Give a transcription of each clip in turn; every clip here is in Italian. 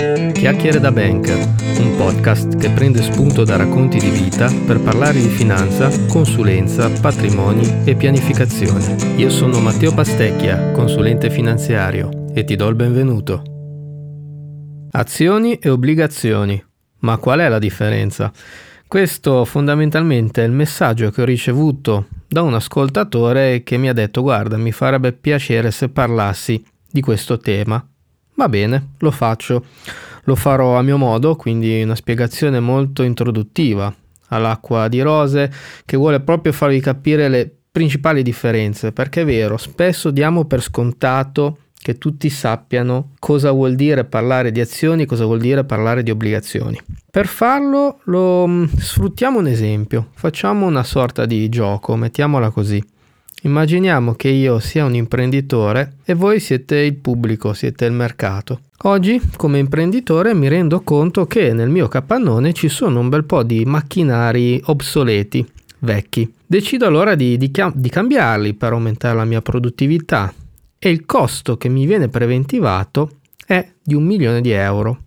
Chiacchiere da Banker, un podcast che prende spunto da racconti di vita per parlare di finanza, consulenza, patrimoni e pianificazione. Io sono Matteo Pastecchia, consulente finanziario, e ti do il benvenuto. Azioni e obbligazioni. Ma qual è la differenza? Questo fondamentalmente è il messaggio che ho ricevuto da un ascoltatore che mi ha detto guarda mi farebbe piacere se parlassi di questo tema. Va bene, lo faccio. Lo farò a mio modo, quindi una spiegazione molto introduttiva all'acqua di rose che vuole proprio farvi capire le principali differenze, perché è vero, spesso diamo per scontato che tutti sappiano cosa vuol dire parlare di azioni, cosa vuol dire parlare di obbligazioni. Per farlo lo mm, sfruttiamo un esempio, facciamo una sorta di gioco, mettiamola così. Immaginiamo che io sia un imprenditore e voi siete il pubblico, siete il mercato. Oggi, come imprenditore, mi rendo conto che nel mio capannone ci sono un bel po' di macchinari obsoleti, vecchi. Decido allora di, di, di cambiarli per aumentare la mia produttività, e il costo che mi viene preventivato è di un milione di euro.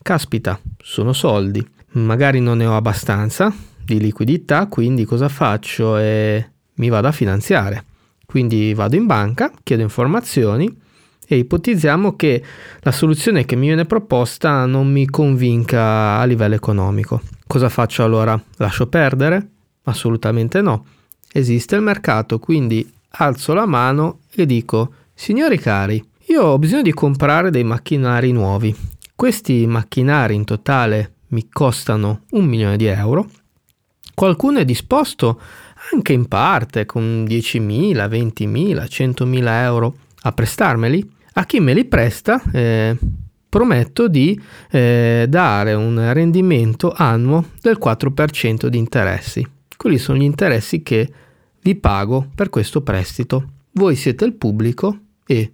Caspita, sono soldi. Magari non ne ho abbastanza di liquidità, quindi cosa faccio? E mi vado a finanziare. Quindi vado in banca, chiedo informazioni e ipotizziamo che la soluzione che mi viene proposta non mi convinca a livello economico. Cosa faccio allora? Lascio perdere? Assolutamente no. Esiste il mercato, quindi alzo la mano e dico Signori cari, io ho bisogno di comprare dei macchinari nuovi. Questi macchinari in totale mi costano un milione di euro. Qualcuno è disposto anche in parte con 10.000, 20.000, 100.000 euro a prestarmeli. A chi me li presta eh, prometto di eh, dare un rendimento annuo del 4% di interessi. Quelli sono gli interessi che vi pago per questo prestito. Voi siete il pubblico e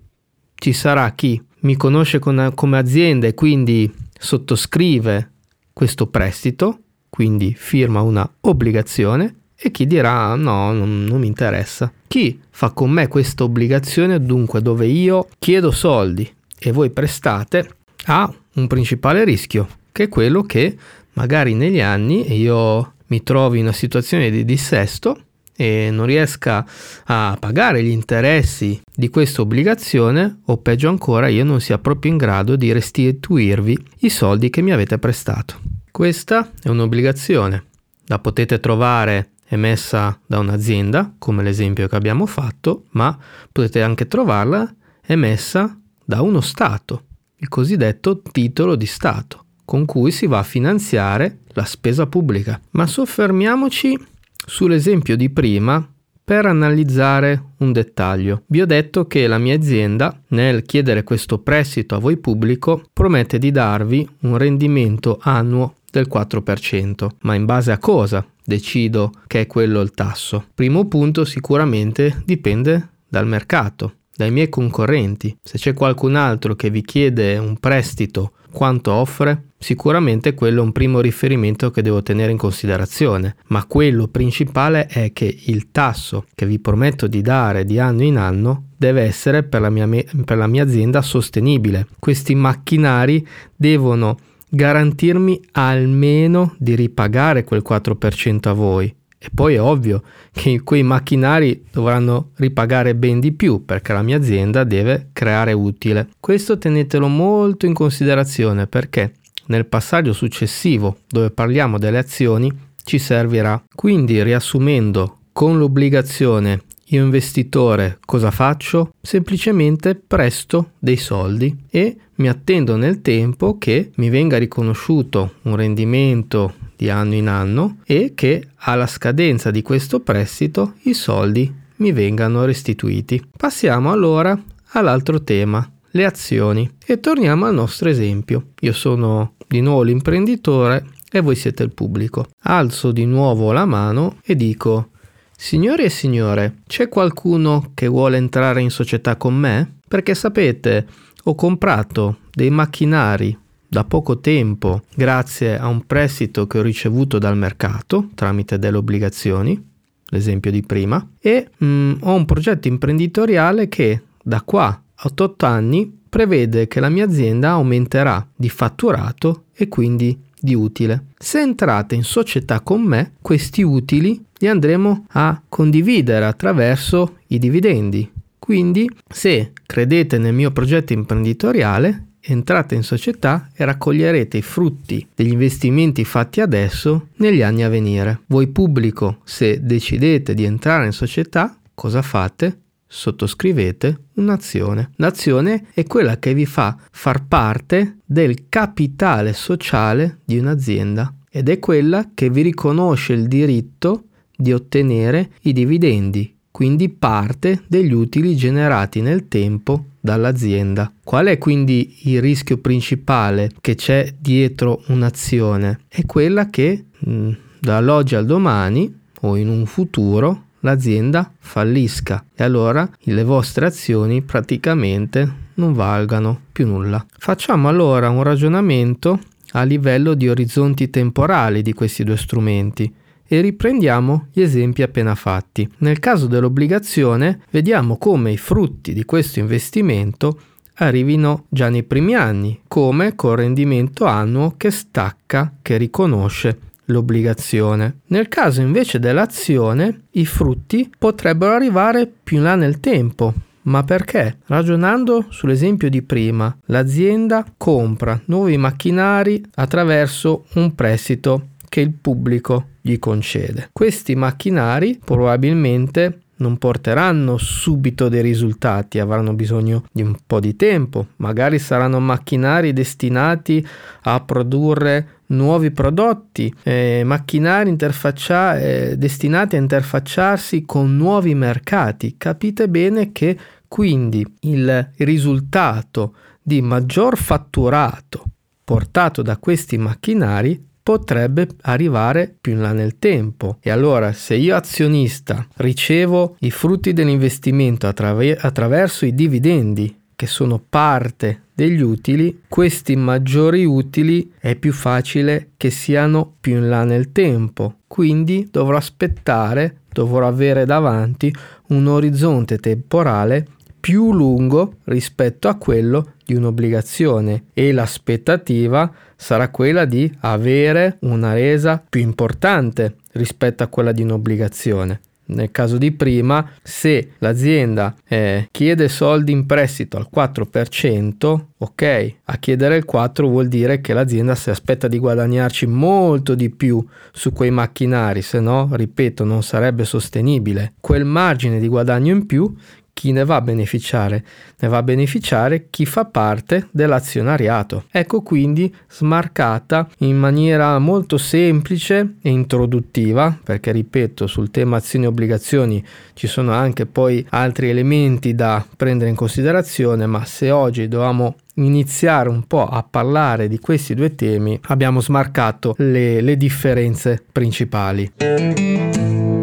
ci sarà chi mi conosce con, come azienda e quindi sottoscrive questo prestito, quindi firma una obbligazione e chi dirà no, non, non mi interessa. Chi fa con me questa obbligazione, dunque dove io chiedo soldi e voi prestate, ha un principale rischio, che è quello che magari negli anni io mi trovi in una situazione di dissesto e non riesca a pagare gli interessi di questa obbligazione o peggio ancora io non sia proprio in grado di restituirvi i soldi che mi avete prestato. Questa è un'obbligazione, la potete trovare emessa da un'azienda, come l'esempio che abbiamo fatto, ma potete anche trovarla emessa da uno Stato, il cosiddetto titolo di Stato, con cui si va a finanziare la spesa pubblica. Ma soffermiamoci sull'esempio di prima per analizzare un dettaglio. Vi ho detto che la mia azienda, nel chiedere questo prestito a voi pubblico, promette di darvi un rendimento annuo del 4%. Ma in base a cosa decido che è quello il tasso? Primo punto sicuramente dipende dal mercato, dai miei concorrenti. Se c'è qualcun altro che vi chiede un prestito quanto offre, sicuramente quello è un primo riferimento che devo tenere in considerazione, ma quello principale è che il tasso che vi prometto di dare di anno in anno deve essere per la mia, per la mia azienda sostenibile. Questi macchinari devono garantirmi almeno di ripagare quel 4% a voi e poi è ovvio che quei macchinari dovranno ripagare ben di più perché la mia azienda deve creare utile. Questo tenetelo molto in considerazione perché nel passaggio successivo dove parliamo delle azioni ci servirà. Quindi riassumendo, con l'obbligazione io investitore cosa faccio? Semplicemente presto dei soldi e mi attendo nel tempo che mi venga riconosciuto un rendimento di anno in anno e che alla scadenza di questo prestito i soldi mi vengano restituiti. Passiamo allora all'altro tema, le azioni. E torniamo al nostro esempio. Io sono di nuovo l'imprenditore e voi siete il pubblico. Alzo di nuovo la mano e dico Signori e signore, c'è qualcuno che vuole entrare in società con me? Perché sapete, ho comprato dei macchinari da poco tempo grazie a un prestito che ho ricevuto dal mercato tramite delle obbligazioni, l'esempio di prima, e mm, ho un progetto imprenditoriale che da qua a 8 anni prevede che la mia azienda aumenterà di fatturato e quindi di utile. Se entrate in società con me, questi utili li andremo a condividere attraverso i dividendi. Quindi, se credete nel mio progetto imprenditoriale, entrate in società e raccoglierete i frutti degli investimenti fatti adesso negli anni a venire. Voi pubblico, se decidete di entrare in società, cosa fate? sottoscrivete un'azione. L'azione è quella che vi fa far parte del capitale sociale di un'azienda ed è quella che vi riconosce il diritto di ottenere i dividendi, quindi parte degli utili generati nel tempo dall'azienda. Qual è quindi il rischio principale che c'è dietro un'azione? È quella che mh, dall'oggi al domani o in un futuro l'azienda fallisca e allora le vostre azioni praticamente non valgano più nulla. Facciamo allora un ragionamento a livello di orizzonti temporali di questi due strumenti e riprendiamo gli esempi appena fatti. Nel caso dell'obbligazione vediamo come i frutti di questo investimento arrivino già nei primi anni, come col rendimento annuo che stacca, che riconosce l'obbligazione. Nel caso invece dell'azione, i frutti potrebbero arrivare più in là nel tempo. Ma perché? Ragionando sull'esempio di prima, l'azienda compra nuovi macchinari attraverso un prestito che il pubblico gli concede. Questi macchinari probabilmente non porteranno subito dei risultati, avranno bisogno di un po' di tempo, magari saranno macchinari destinati a produrre nuovi prodotti, eh, macchinari interfaccia- eh, destinati a interfacciarsi con nuovi mercati. Capite bene che quindi il risultato di maggior fatturato portato da questi macchinari potrebbe arrivare più in là nel tempo. E allora se io azionista ricevo i frutti dell'investimento attraver- attraverso i dividendi che sono parte degli utili, questi maggiori utili è più facile che siano più in là nel tempo. Quindi dovrò aspettare, dovrò avere davanti un orizzonte temporale più lungo rispetto a quello di un'obbligazione e l'aspettativa sarà quella di avere una resa più importante rispetto a quella di un'obbligazione. Nel caso di prima, se l'azienda eh, chiede soldi in prestito al 4%, ok, a chiedere il 4 vuol dire che l'azienda si aspetta di guadagnarci molto di più su quei macchinari, se no, ripeto, non sarebbe sostenibile. Quel margine di guadagno in più chi ne va a beneficiare? Ne va a beneficiare chi fa parte dell'azionariato. Ecco quindi smarcata in maniera molto semplice e introduttiva, perché ripeto, sul tema azioni e obbligazioni ci sono anche poi altri elementi da prendere in considerazione, ma se oggi dovevamo iniziare un po' a parlare di questi due temi, abbiamo smarcato le, le differenze principali.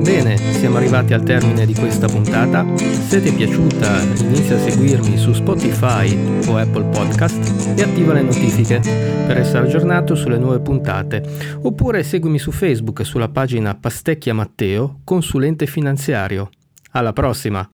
Bene, siamo arrivati al termine di questa puntata. Se ti è piaciuta, inizia a seguirmi su Spotify o Apple Podcast e attiva le notifiche per essere aggiornato sulle nuove puntate. Oppure seguimi su Facebook sulla pagina Pastecchia Matteo, consulente finanziario. Alla prossima!